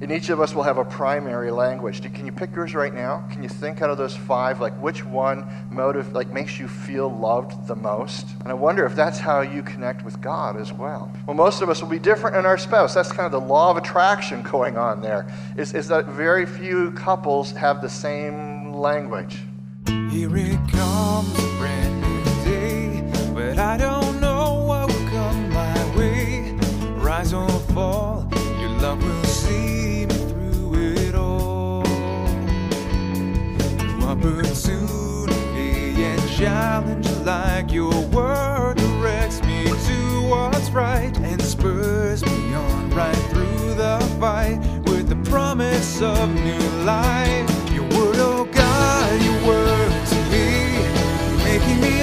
And each of us will have a primary language. Can you pick yours right now? Can you think out of those five, like which one motive, like makes you feel loved the most? And I wonder if that's how you connect with God as well. Well, most of us will be different in our spouse. That's kind of the law of attraction going on there. Is, is that very few couples have the same language. Here it comes, a brand new day, but I don't know what will come my way. Rise or fall, your love will see Through opportunity and challenge, like your word directs me to what's right and spurs me on right through the fight with the promise of new life. Your word, oh God, your word to me, making me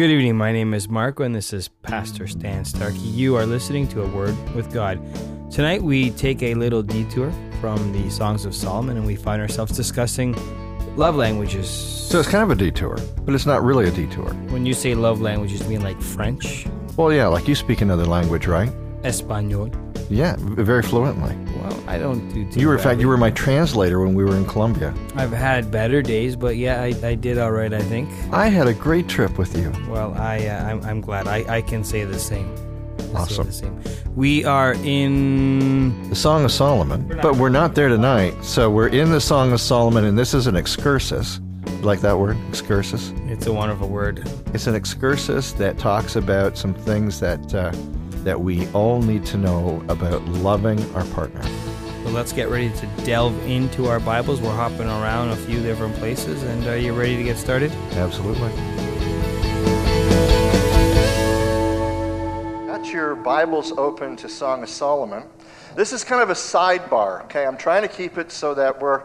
Good evening. My name is Marco, and this is Pastor Stan Starkey. You are listening to A Word with God. Tonight, we take a little detour from the Songs of Solomon, and we find ourselves discussing love languages. So it's kind of a detour, but it's not really a detour. When you say love languages, you mean like French, Well, yeah, like you speak another language, right? Espanol? Yeah, very fluently. Well, I don't do too You were, in fact, badly. you were my translator when we were in Colombia. I've had better days, but yeah, I, I did all right, I think. I had a great trip with you. Well, I uh, I'm, I'm glad. I, I can say the same. Awesome. the same. We are in The Song of Solomon, but we're not there tonight. So we're in the Song of Solomon, and this is an excursus. You like that word, excursus? It's a wonderful word. It's an excursus that talks about some things that uh, that we all need to know about loving our partner. So let's get ready to delve into our Bibles. We're hopping around a few different places, and are you ready to get started? Absolutely. Got your Bibles open to Song of Solomon. This is kind of a sidebar, okay? I'm trying to keep it so that we're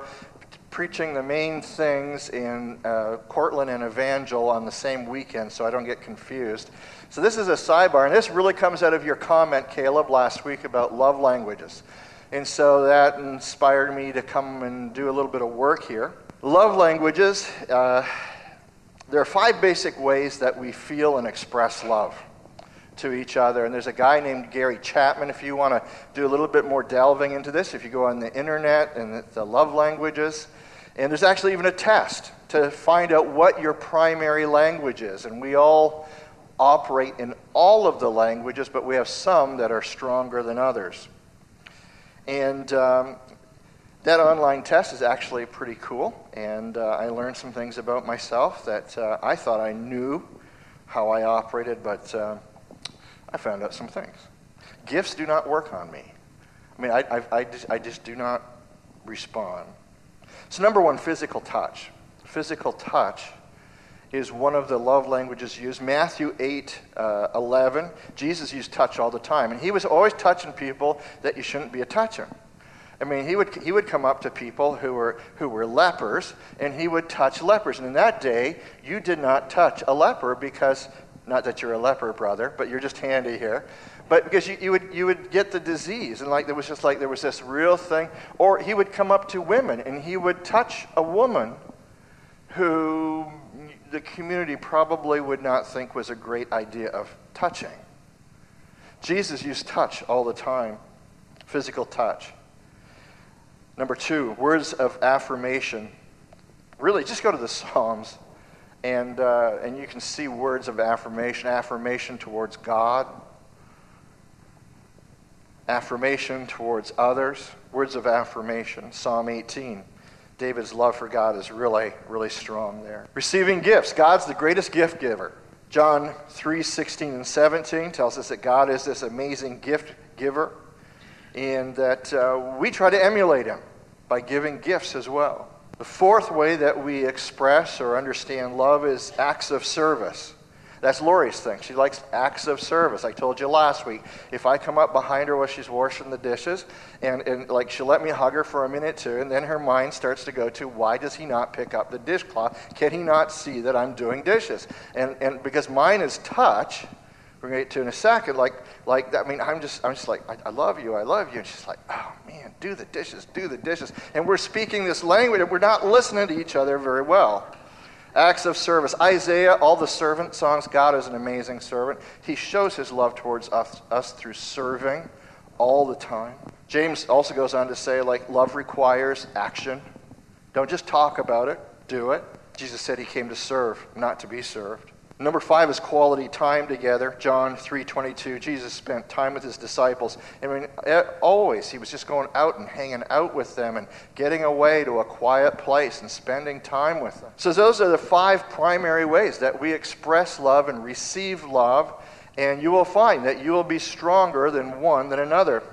preaching the main things in uh, Cortland and Evangel on the same weekend so I don't get confused. So this is a sidebar, and this really comes out of your comment, Caleb, last week about love languages. And so that inspired me to come and do a little bit of work here. Love languages, uh, there are five basic ways that we feel and express love to each other. And there's a guy named Gary Chapman. If you want to do a little bit more delving into this, if you go on the internet and the, love languages, and there's actually even a test to find out what your primary language is. And we all operate in all of the languages, but we have some that are stronger than others. And um, that online test is actually pretty cool. And uh, I learned some things about myself that uh, I thought I knew how I operated, but uh, I found out some things. Gifts do not work on me. I mean, I, I, I, just, I just do not respond. So, number one, physical touch. Physical touch is one of the love languages used. Matthew 8, uh, 11, Jesus used touch all the time. And he was always touching people that you shouldn't be a touching. I mean, he would, he would come up to people who were, who were lepers, and he would touch lepers. And in that day, you did not touch a leper because, not that you're a leper, brother, but you're just handy here. But because you, you, would, you would get the disease, and like there was just like there was this real thing. Or he would come up to women, and he would touch a woman who the community probably would not think was a great idea of touching. Jesus used touch all the time, physical touch. Number two, words of affirmation. Really, just go to the Psalms, and, uh, and you can see words of affirmation affirmation towards God, affirmation towards others, words of affirmation. Psalm 18. David's love for God is really, really strong there. Receiving gifts. God's the greatest gift giver. John 3 16 and 17 tells us that God is this amazing gift giver and that uh, we try to emulate him by giving gifts as well. The fourth way that we express or understand love is acts of service. That's Lori's thing. She likes acts of service. I told you last week. If I come up behind her while she's washing the dishes, and, and like she'll let me hug her for a minute too, and then her mind starts to go to why does he not pick up the dishcloth? Can he not see that I'm doing dishes? And, and because mine is touch, we're going to get to in a second. Like, like that. I mean, I'm just, I'm just like, I, I love you, I love you. And she's like, oh man, do the dishes, do the dishes. And we're speaking this language, and we're not listening to each other very well. Acts of service. Isaiah, all the servant songs, God is an amazing servant. He shows his love towards us, us through serving all the time. James also goes on to say, like, love requires action. Don't just talk about it, do it. Jesus said he came to serve, not to be served. Number five is quality time together. John 3:22. Jesus spent time with his disciples. I mean, eh, always he was just going out and hanging out with them and getting away to a quiet place and spending time with them. So those are the five primary ways that we express love and receive love, and you will find that you will be stronger than one than another.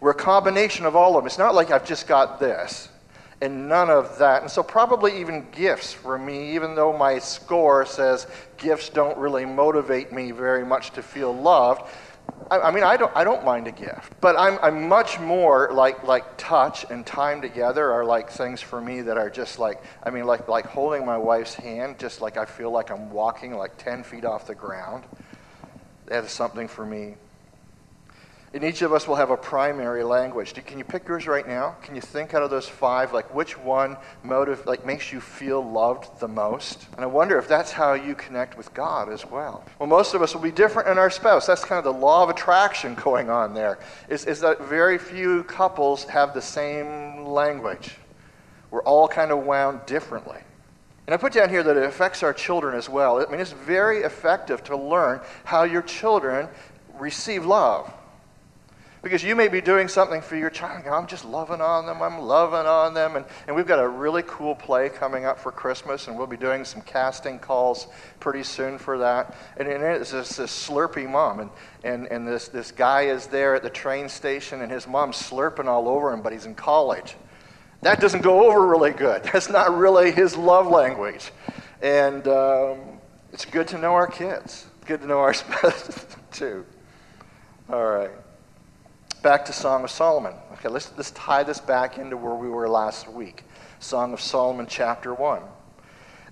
We're a combination of all of them. It's not like I've just got this and none of that. And so, probably even gifts for me, even though my score says gifts don't really motivate me very much to feel loved. I, I mean, I don't, I don't mind a gift, but I'm, I'm much more like, like touch and time together are like things for me that are just like, I mean, like, like holding my wife's hand, just like I feel like I'm walking like 10 feet off the ground. That is something for me. And each of us will have a primary language. Can you pick yours right now? Can you think out of those five, like which one motive, like makes you feel loved the most? And I wonder if that's how you connect with God as well. Well, most of us will be different in our spouse. That's kind of the law of attraction going on there. Is, is that very few couples have the same language. We're all kind of wound differently. And I put down here that it affects our children as well. I mean, it's very effective to learn how your children receive love. Because you may be doing something for your child. I'm just loving on them. I'm loving on them. And, and we've got a really cool play coming up for Christmas, and we'll be doing some casting calls pretty soon for that. And, and it's this, this slurpy mom. And, and, and this, this guy is there at the train station, and his mom's slurping all over him, but he's in college. That doesn't go over really good. That's not really his love language. And um, it's good to know our kids. Good to know our spouse, too. All right back to Song of Solomon. Okay, let's, let's tie this back into where we were last week. Song of Solomon, chapter 1.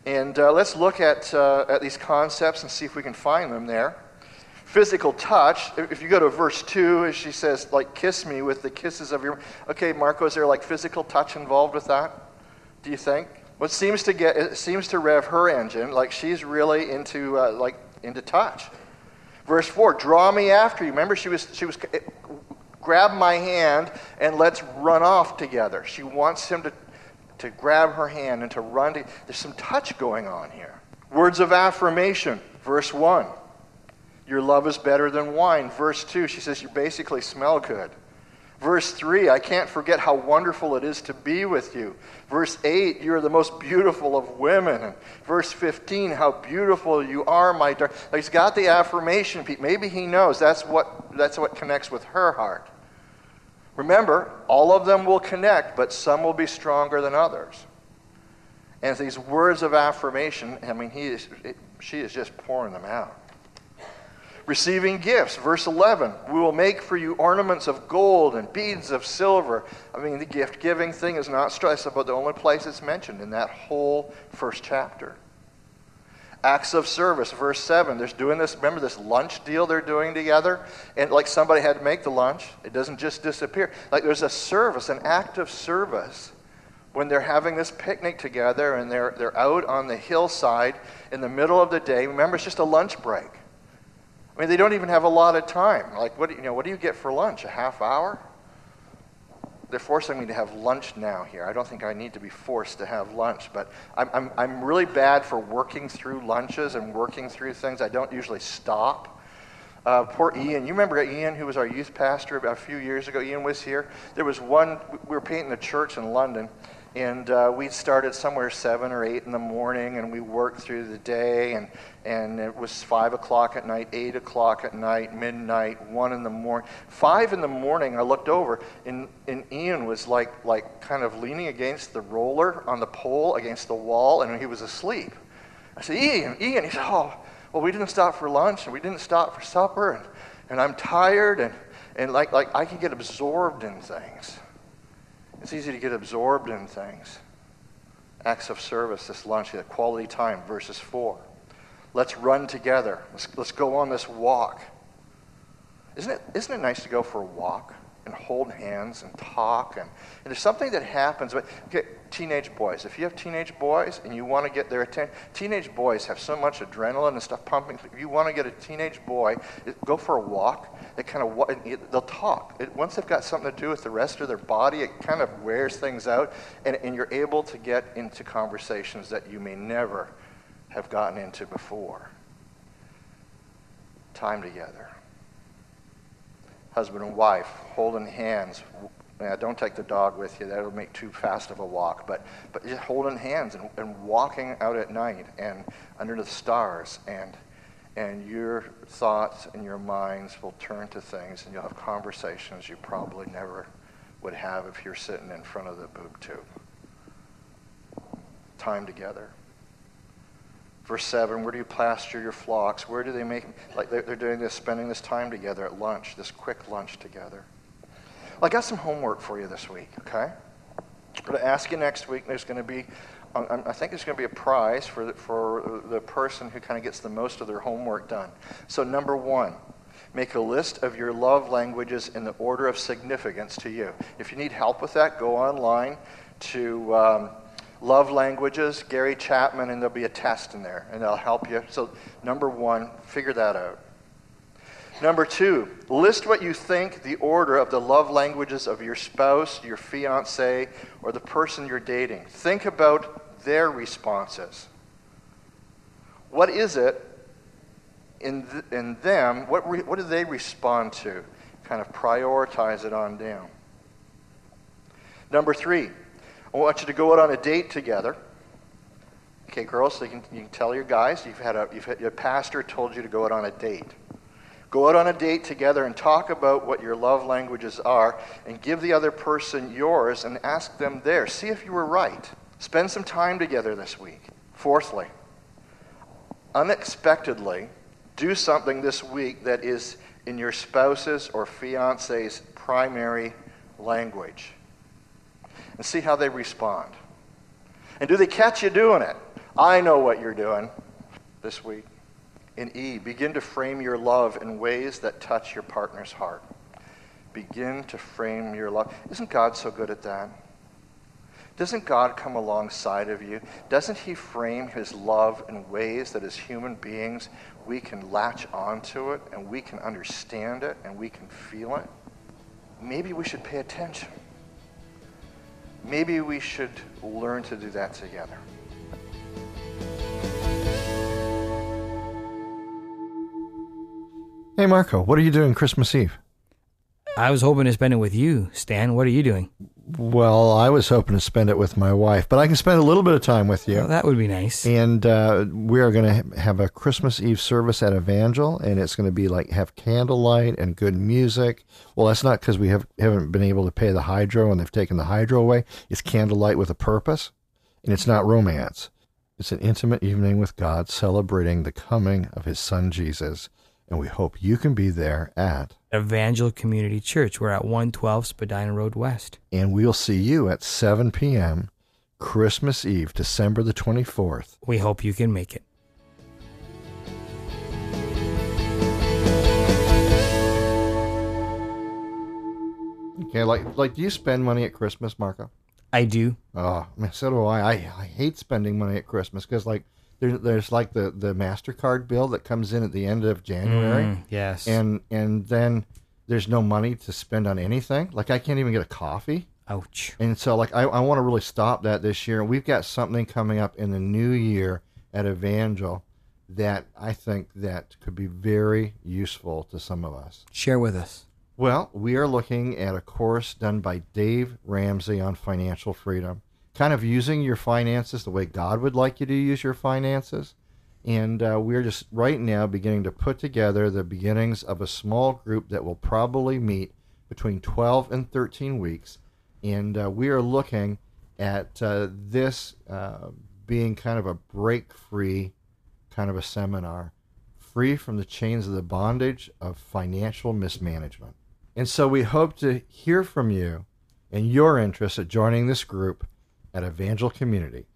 And uh, let's look at, uh, at these concepts and see if we can find them there. Physical touch, if you go to verse 2, she says, like, kiss me with the kisses of your. Okay, Marco, is there like physical touch involved with that? Do you think? What seems to get, it seems to rev her engine, like she's really into, uh, like, into touch. Verse 4, draw me after you. Remember, she was, she was grab my hand and let's run off together. She wants him to, to grab her hand and to run. To, there's some touch going on here. Words of affirmation, verse 1. Your love is better than wine. Verse 2, she says, You basically smell good. Verse 3, I can't forget how wonderful it is to be with you. Verse 8, you are the most beautiful of women. And verse 15, how beautiful you are, my darling. He's got the affirmation. Maybe he knows that's what, that's what connects with her heart. Remember, all of them will connect, but some will be stronger than others. And these words of affirmation, I mean, he is, it, she is just pouring them out. Receiving gifts, verse 11, we will make for you ornaments of gold and beads of silver. I mean, the gift giving thing is not stressed about the only place it's mentioned in that whole first chapter. Acts of service, verse 7. There's doing this, remember this lunch deal they're doing together? And like somebody had to make the lunch. It doesn't just disappear. Like there's a service, an act of service when they're having this picnic together and they're, they're out on the hillside in the middle of the day. Remember, it's just a lunch break. I mean, they don't even have a lot of time. Like, what, you know, what do you get for lunch? A half hour? They're forcing me to have lunch now here. I don't think I need to be forced to have lunch, but I'm, I'm, I'm really bad for working through lunches and working through things. I don't usually stop. Uh, poor Ian. You remember Ian, who was our youth pastor about a few years ago? Ian was here. There was one, we were painting a church in London, and uh, we started somewhere seven or eight in the morning, and we worked through the day, and, and it was five o'clock at night, eight o'clock at night, midnight, one in the morning. Five in the morning, I looked over, and, and Ian was like, like kind of leaning against the roller on the pole against the wall, and he was asleep. I said, Ian, Ian. He said, Oh, well, we didn't stop for lunch, and we didn't stop for supper, and, and I'm tired, and, and like, like I can get absorbed in things. It's easy to get absorbed in things. Acts of service, this lunch, that quality time, verses 4. Let's run together. Let's, let's go on this walk. Isn't it, isn't it nice to go for a walk and hold hands and talk? And, and there's something that happens. But okay, teenage boys, if you have teenage boys and you want to get their attention, teenage boys have so much adrenaline and stuff pumping. If you want to get a teenage boy, go for a walk. They kind of they'll talk. It, once they've got something to do with the rest of their body, it kind of wears things out, and, and you're able to get into conversations that you may never have gotten into before. Time together husband and wife holding hands. Yeah, don't take the dog with you. That'll make too fast of a walk. But, but just holding hands and, and walking out at night and under the stars. And, and your thoughts and your minds will turn to things and you'll have conversations you probably never would have if you're sitting in front of the boob tube. Time together. Verse 7, where do you pasture your flocks? Where do they make, like they're, doing this, spending this time together at lunch, this quick lunch together. Well, I got some homework for you this week, okay? I'm going to ask you next week. There's going to be, um, I think there's going to be a prize for the, for the person who kind of gets the most of their homework done. So, number one, make a list of your love languages in the order of significance to you. If you need help with that, go online to. Um, love languages, Gary Chapman, and there'll be a test in there, and they'll help you. So, number one, figure that out. Number two, list what you think the order of the love languages of your spouse, your fiance, or the person you're dating. Think about their responses. What is it in, th- in them? What, re- what do they respond to? Kind of prioritize it on down. Number three, I want you to go out on a date together. Okay, girls, so you can, you can tell your guys you've had a you've had, your pastor told you to go out on a date. Go out on a date together and talk about what your love languages are and give the other person yours and ask them theirs. See if you were right. Spend some time together this week. Fourthly, unexpectedly, do something this week that is in your spouse's or fiance's primary language and see how they respond. And do they catch you doing it? I know what you're doing this week. In E, begin to frame your love in ways that touch your partner's heart. Begin to frame your love. Isn't God so good at that? Doesn't God come alongside of you? Doesn't He frame His love in ways that as human beings we can latch onto it and we can understand it and we can feel it? Maybe we should pay attention. Maybe we should learn to do that together. Hey, Marco, what are you doing Christmas Eve? I was hoping to spend it with you, Stan. What are you doing? Well, I was hoping to spend it with my wife, but I can spend a little bit of time with you. Well, that would be nice. And uh, we are going to have a Christmas Eve service at Evangel, and it's going to be like have candlelight and good music. Well, that's not because we have, haven't been able to pay the hydro and they've taken the hydro away. It's candlelight with a purpose, and it's not romance. It's an intimate evening with God celebrating the coming of his son Jesus and we hope you can be there at Evangel Community Church. We're at 112 Spadina Road West. And we'll see you at 7 p.m. Christmas Eve, December the 24th. We hope you can make it. Okay, like like do you spend money at Christmas, Marco? I do. Oh, man, so do I. I, I hate spending money at Christmas because like there's there's like the the Mastercard bill that comes in at the end of January. Mm, yes, and and then there's no money to spend on anything. Like I can't even get a coffee. Ouch. And so like I, I want to really stop that this year. We've got something coming up in the new year at Evangel that I think that could be very useful to some of us. Share with us. Well, we are looking at a course done by Dave Ramsey on financial freedom kind of using your finances the way God would like you to use your finances. And uh, we're just right now beginning to put together the beginnings of a small group that will probably meet between 12 and 13 weeks. And uh, we are looking at uh, this uh, being kind of a break free kind of a seminar, free from the chains of the bondage of financial mismanagement. And so we hope to hear from you and your interest at joining this group at Evangel Community.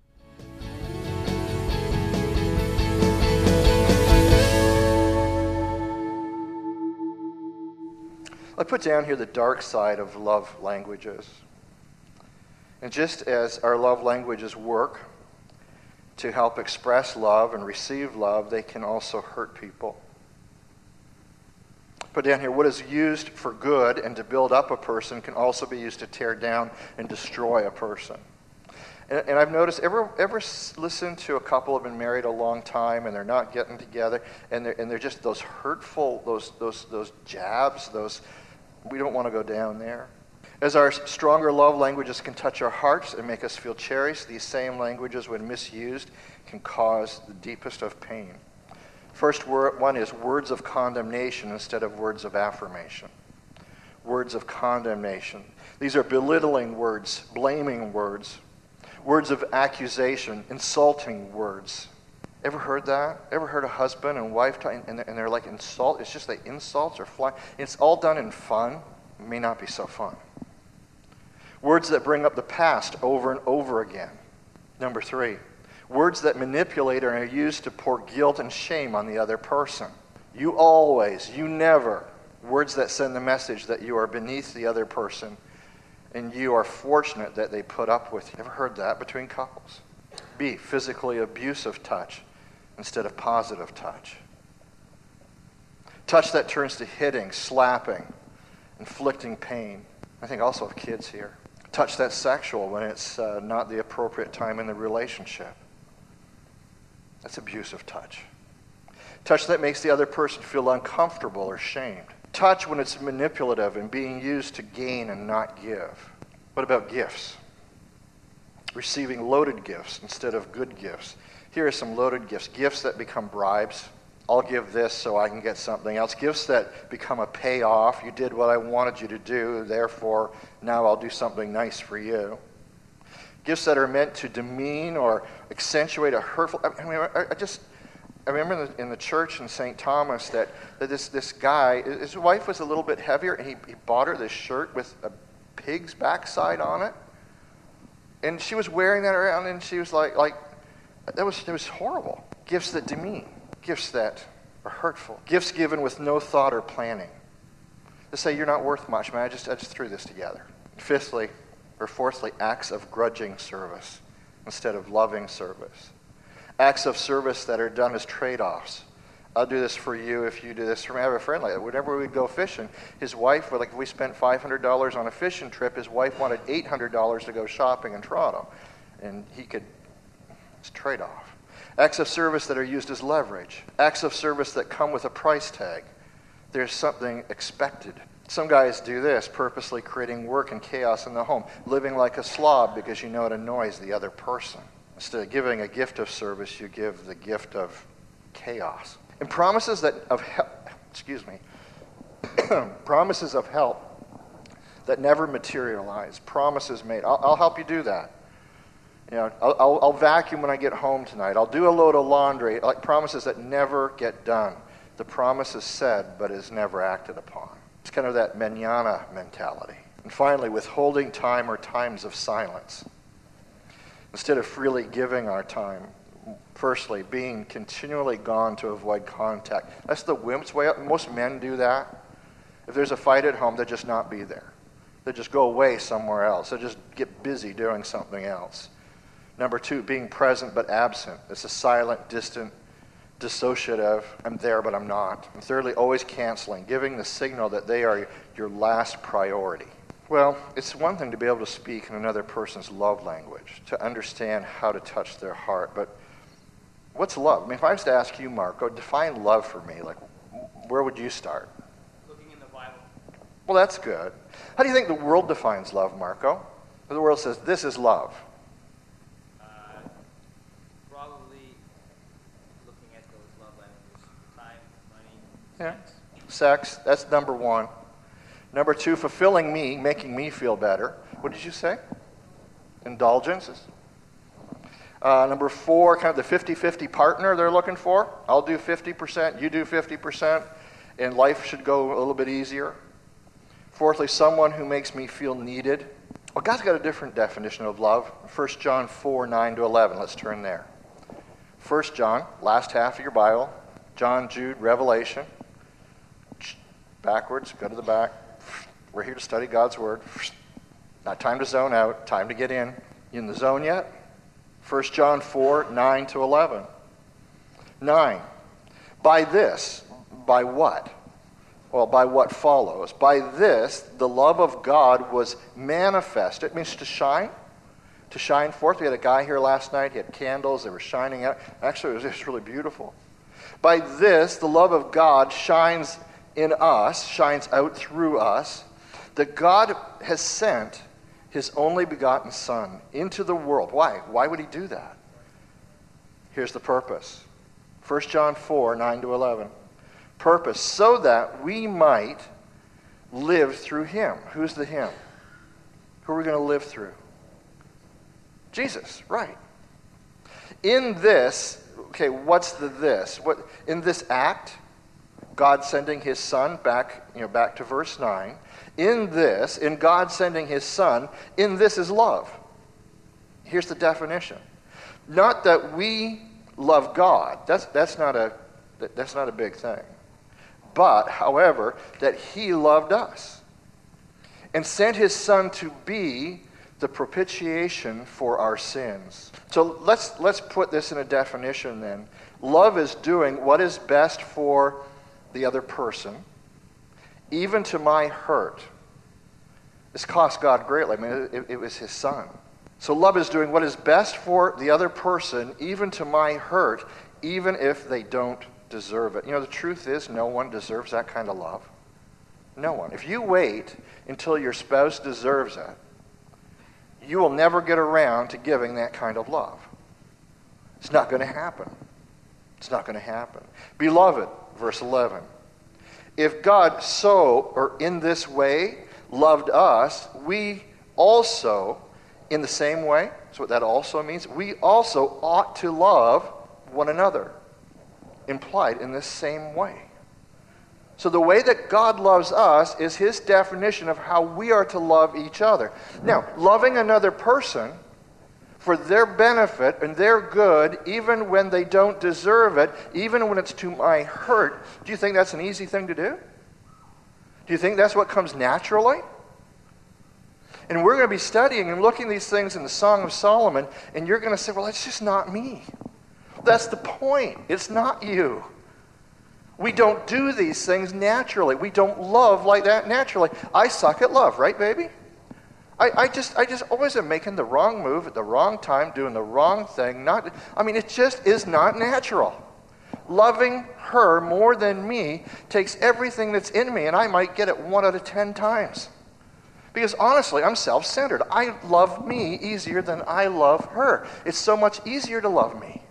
I put down here the dark side of love languages. And just as our love languages work to help express love and receive love, they can also hurt people. Put down here what is used for good and to build up a person can also be used to tear down and destroy a person. And, and, I've noticed, ever, ever listen to a couple have been married a long time and they're not getting together and they're, and they're just those hurtful, those, those, those jabs, those, we don't want to go down there. As our stronger love languages can touch our hearts and make us feel cherished, these same languages, when misused, can cause the deepest of pain. First one is words of condemnation instead of words of affirmation. Words of condemnation. These are belittling words, blaming words, words of accusation, insulting words. Ever heard that? Ever heard a husband and wife talk, and, they're like insult? It's just like insults or fly. It's all done in fun. It may not be so fun. Words that bring up the past over and over again. Number three, words that manipulate and are used to pour guilt and shame on the other person. You always, you never. Words that send the message that you are beneath the other person and you are fortunate that they put up with you. Ever heard that between couples? B, physically abusive touch instead of positive touch. Touch that turns to hitting, slapping, inflicting pain. I think also of kids here. Touch that's sexual when it's uh, not the appropriate time in the relationship. That's abusive touch. Touch that makes the other person feel uncomfortable or shamed. Touch when it's manipulative and being used to gain and not give. What about gifts? Receiving loaded gifts instead of good gifts. Here are some loaded gifts gifts that become bribes. I'll give this so I can get something else. Gifts that become a payoff. You did what I wanted you to do, therefore, now I'll do something nice for you. Gifts that are meant to demean or accentuate a hurtful. I mean, I just I remember in the, in the church in St. Thomas that, that this, this guy, his wife was a little bit heavier, and he, he bought her this shirt with a pig's backside on it. And she was wearing that around, and she was like, like that was, that was horrible. Gifts that demean, gifts that are hurtful, gifts given with no thought or planning. To say, you're not worth much, man, I just, I just threw this together. Fifthly, or fourthly, acts of grudging service instead of loving service acts of service that are done as trade offs. I'll do this for you if you do this for me. I have a friend like that. Whenever we'd go fishing, his wife, like if we spent $500 on a fishing trip, his wife wanted $800 to go shopping in Toronto. And he could, it's trade off. Acts of service that are used as leverage. Acts of service that come with a price tag. There's something expected. Some guys do this, purposely creating work and chaos in the home, living like a slob because you know it annoys the other person. Instead of giving a gift of service, you give the gift of chaos. And promises that of help, excuse me, promises of help that never materialize, promises made. I'll, I'll, help you do that. You know, I'll, I'll, I'll vacuum when I get home tonight. I'll do a load of laundry, like promises that never get done. The promise is said, but is never acted upon. It's kind of that manana mentality. And finally, withholding time or times of silence instead of freely giving our time. Firstly, being continually gone to avoid contact. That's the wimp's way. Most men do that. If there's a fight at home, they just not be there. They just go away somewhere else. They just get busy doing something else. Number two, being present but absent. It's a silent, distant, dissociative. I'm there, but I'm not. And thirdly, always canceling, giving the signal that they are your last priority. Well, it's one thing to be able to speak in another person's love language, to understand how to touch their heart, but what's love? I mean, if I was to ask you, Marco, define love for me, like, where would you start? Looking in the Bible. Well, that's good. How do you think the world defines love, Marco? The world says this is love. Uh, probably looking at those love languages time, money, yeah. sex. That's number one. Number two, fulfilling me, making me feel better. What did you say? Indulgences. Uh, number four, kind of the 50 50 partner they're looking for. I'll do 50%, you do 50%, and life should go a little bit easier. Fourthly, someone who makes me feel needed. Well, God's got a different definition of love. 1 John 4 9 to 11. Let's turn there. 1 John, last half of your Bible. John, Jude, Revelation. Backwards, go to the back. We're here to study God's Word. Not time to zone out, time to get in. You in the zone yet? 1 John 4 9 to 11. 9. By this, by what? Well, by what follows. By this, the love of God was manifest. It means to shine, to shine forth. We had a guy here last night. He had candles. They were shining out. Actually, it was just really beautiful. By this, the love of God shines in us, shines out through us, that God has sent his only begotten Son into the world. Why? Why would he do that? Here's the purpose 1 John 4 9 to 11. Purpose, so that we might live through him. Who's the him? Who are we going to live through? Jesus, right. In this, okay, what's the this? What in this act, God sending his son back, you know, back to verse 9. In this, in God sending his son, in this is love. Here's the definition. Not that we love God. That's, that's, not, a, that's not a big thing. But, however, that he loved us and sent his son to be the propitiation for our sins. So let's, let's put this in a definition then. Love is doing what is best for the other person even to my hurt. This cost God greatly. I mean, it, it, was his son. So love is doing what is best for the other person, even to my hurt, even if they don't deserve it. You know, the truth is, no one deserves that kind of love. No one. If you wait until your spouse deserves it, you will never get around to giving that kind of love. It's not going to happen. It's not going to happen. Beloved, verse 11. If God so, or in this way, loved us, we also, in the same way, so what that also means, we also ought to love one another. Implied in this same way. So, the way that God loves us is his definition of how we are to love each other. Now, loving another person for their benefit and their good, even when they don't deserve it, even when it's to my hurt, do you think that's an easy thing to do? Do you think that's what comes naturally? And we're going to be studying and looking these things in the Song of Solomon, and you're going to say, well, it's just not me. That's the point. It's not you. We don't do these things naturally. We don't love like that naturally. I suck at love, right, baby? I, I, just, I just always am making the wrong move at the wrong time, doing the wrong thing. Not, I mean, it just is not natural. Loving her more than me takes everything that's in me, and I might get it one out of ten times. Because honestly, I'm self centered. I love me easier than I love her. It's so much easier to love me.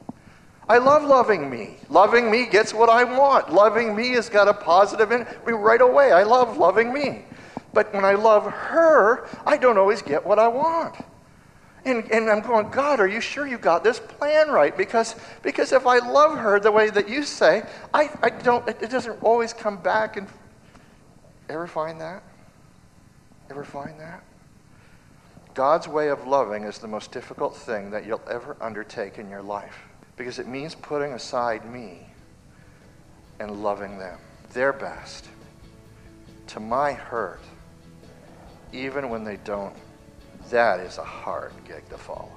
I love loving me. Loving me gets what I want. Loving me has got a positive in me right away. I love loving me. But when I love her, I don't always get what I want. And, and I'm going, God, are you sure you got this plan right? Because, because if I love her the way that you say, I, I don't, it doesn't always come back. And ever find that? Ever find that? God's way of loving is the most difficult thing that you'll ever undertake in your life because it means putting aside me and loving them, their best, to my hurt even when they don't, that is a hard gig to follow.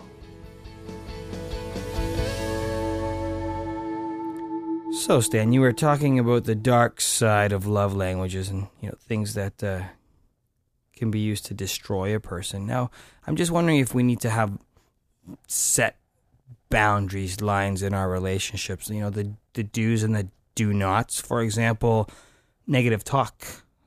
So, Stan, you were talking about the dark side of love languages and you know things that uh, can be used to destroy a person. Now, I'm just wondering if we need to have set boundaries, lines in our relationships. You know, the the do's and the do nots. For example, negative talk.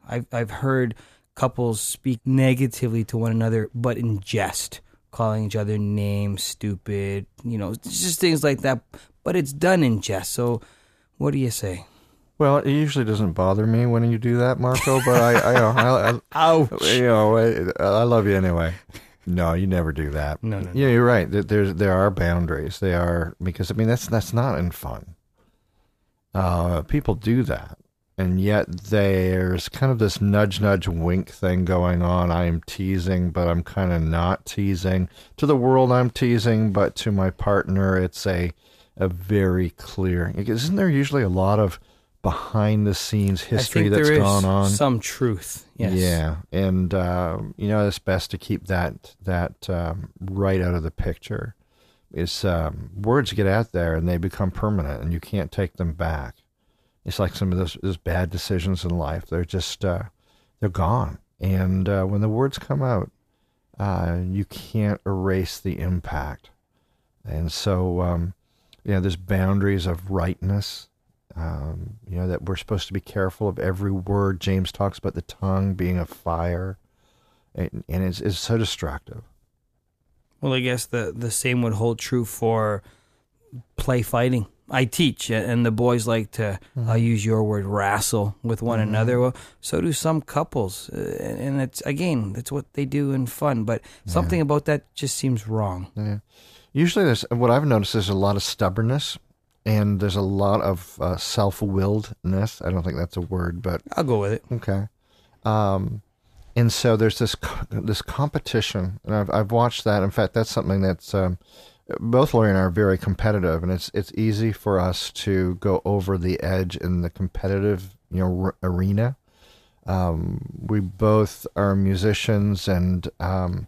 I've I've heard couples speak negatively to one another, but in jest, calling each other names, stupid, you know, just things like that. But it's done in jest. So, what do you say? Well, it usually doesn't bother me when you do that, Marco. But I, I, I, I you know, I, I love you anyway. No, you never do that. No, no, Yeah, you're right. There's there are boundaries. They are because I mean that's that's not in fun. Uh, people do that, and yet there's kind of this nudge, nudge, wink thing going on. I am teasing, but I'm kind of not teasing. To the world, I'm teasing, but to my partner, it's a a very clear. Isn't there usually a lot of behind the scenes I history think that's there is gone on. some truth. Yes. Yeah, and uh, you know it's best to keep that that um, right out of the picture. It's um, words get out there and they become permanent, and you can't take them back. It's like some of those, those bad decisions in life; they're just uh, they're gone. And uh, when the words come out, uh, you can't erase the impact. And so, um, you know, there's boundaries of rightness. Um, you know that we're supposed to be careful of every word. James talks about the tongue being a fire, and, and it's, it's so destructive. Well, I guess the the same would hold true for play fighting. I teach, and the boys like to. I'll use your word, wrestle with one another. Well, so do some couples, uh, and it's again, it's what they do in fun. But something about that just seems wrong. Yeah. Usually, there's what I've noticed. There's a lot of stubbornness, and there's a lot of uh, self-willedness. I don't think that's a word, but I'll go with it. Okay. Um, and so there's this co- this competition, and I've I've watched that. In fact, that's something that's um, both Lori and I are very competitive, and it's it's easy for us to go over the edge in the competitive you know r- arena. Um, we both are musicians, and um,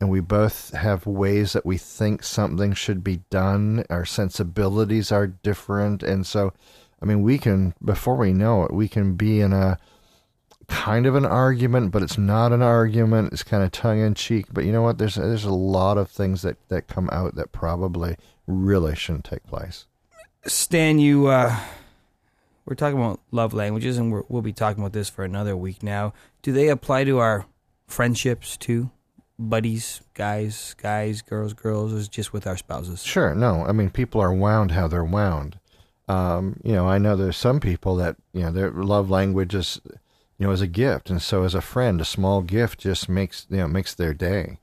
and we both have ways that we think something should be done. Our sensibilities are different, and so, I mean, we can before we know it, we can be in a kind of an argument, but it's not an argument. It's kind of tongue in cheek. But you know what? There's there's a lot of things that that come out that probably really shouldn't take place. Stan, you uh, we're talking about love languages, and we're, we'll be talking about this for another week now. Do they apply to our friendships too? Buddies, guys, guys, girls, girls, is just with our spouses? Sure. No, I mean people are wound how they're wound. Um, you know, I know there's some people that you know their love language is you know as a gift, and so as a friend, a small gift just makes you know makes their day.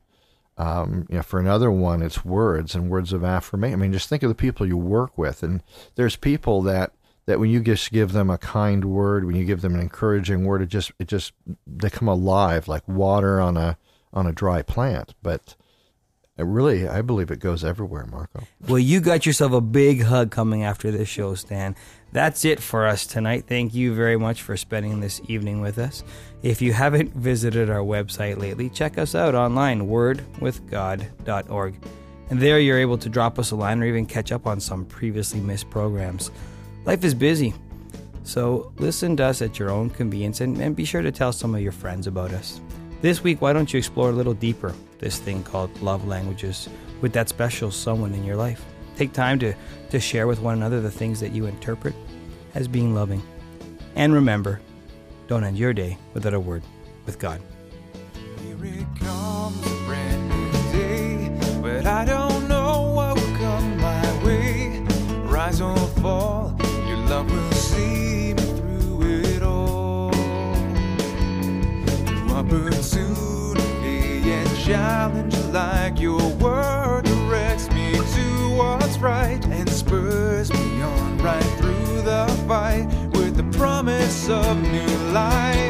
Um, you know, for another one, it's words and words of affirmation. I mean, just think of the people you work with, and there's people that that when you just give them a kind word, when you give them an encouraging word, it just it just they come alive like water on a on a dry plant. But it really, I believe it goes everywhere, Marco. Well, you got yourself a big hug coming after this show, Stan. That's it for us tonight. Thank you very much for spending this evening with us. If you haven't visited our website lately, check us out online, wordwithgod.org. And there you're able to drop us a line or even catch up on some previously missed programs. Life is busy, so listen to us at your own convenience and, and be sure to tell some of your friends about us. This week, why don't you explore a little deeper this thing called love languages with that special someone in your life? Take time to, to share with one another the things that you interpret as being loving. And remember, don't end your day without a word with God. Here it comes, of new life.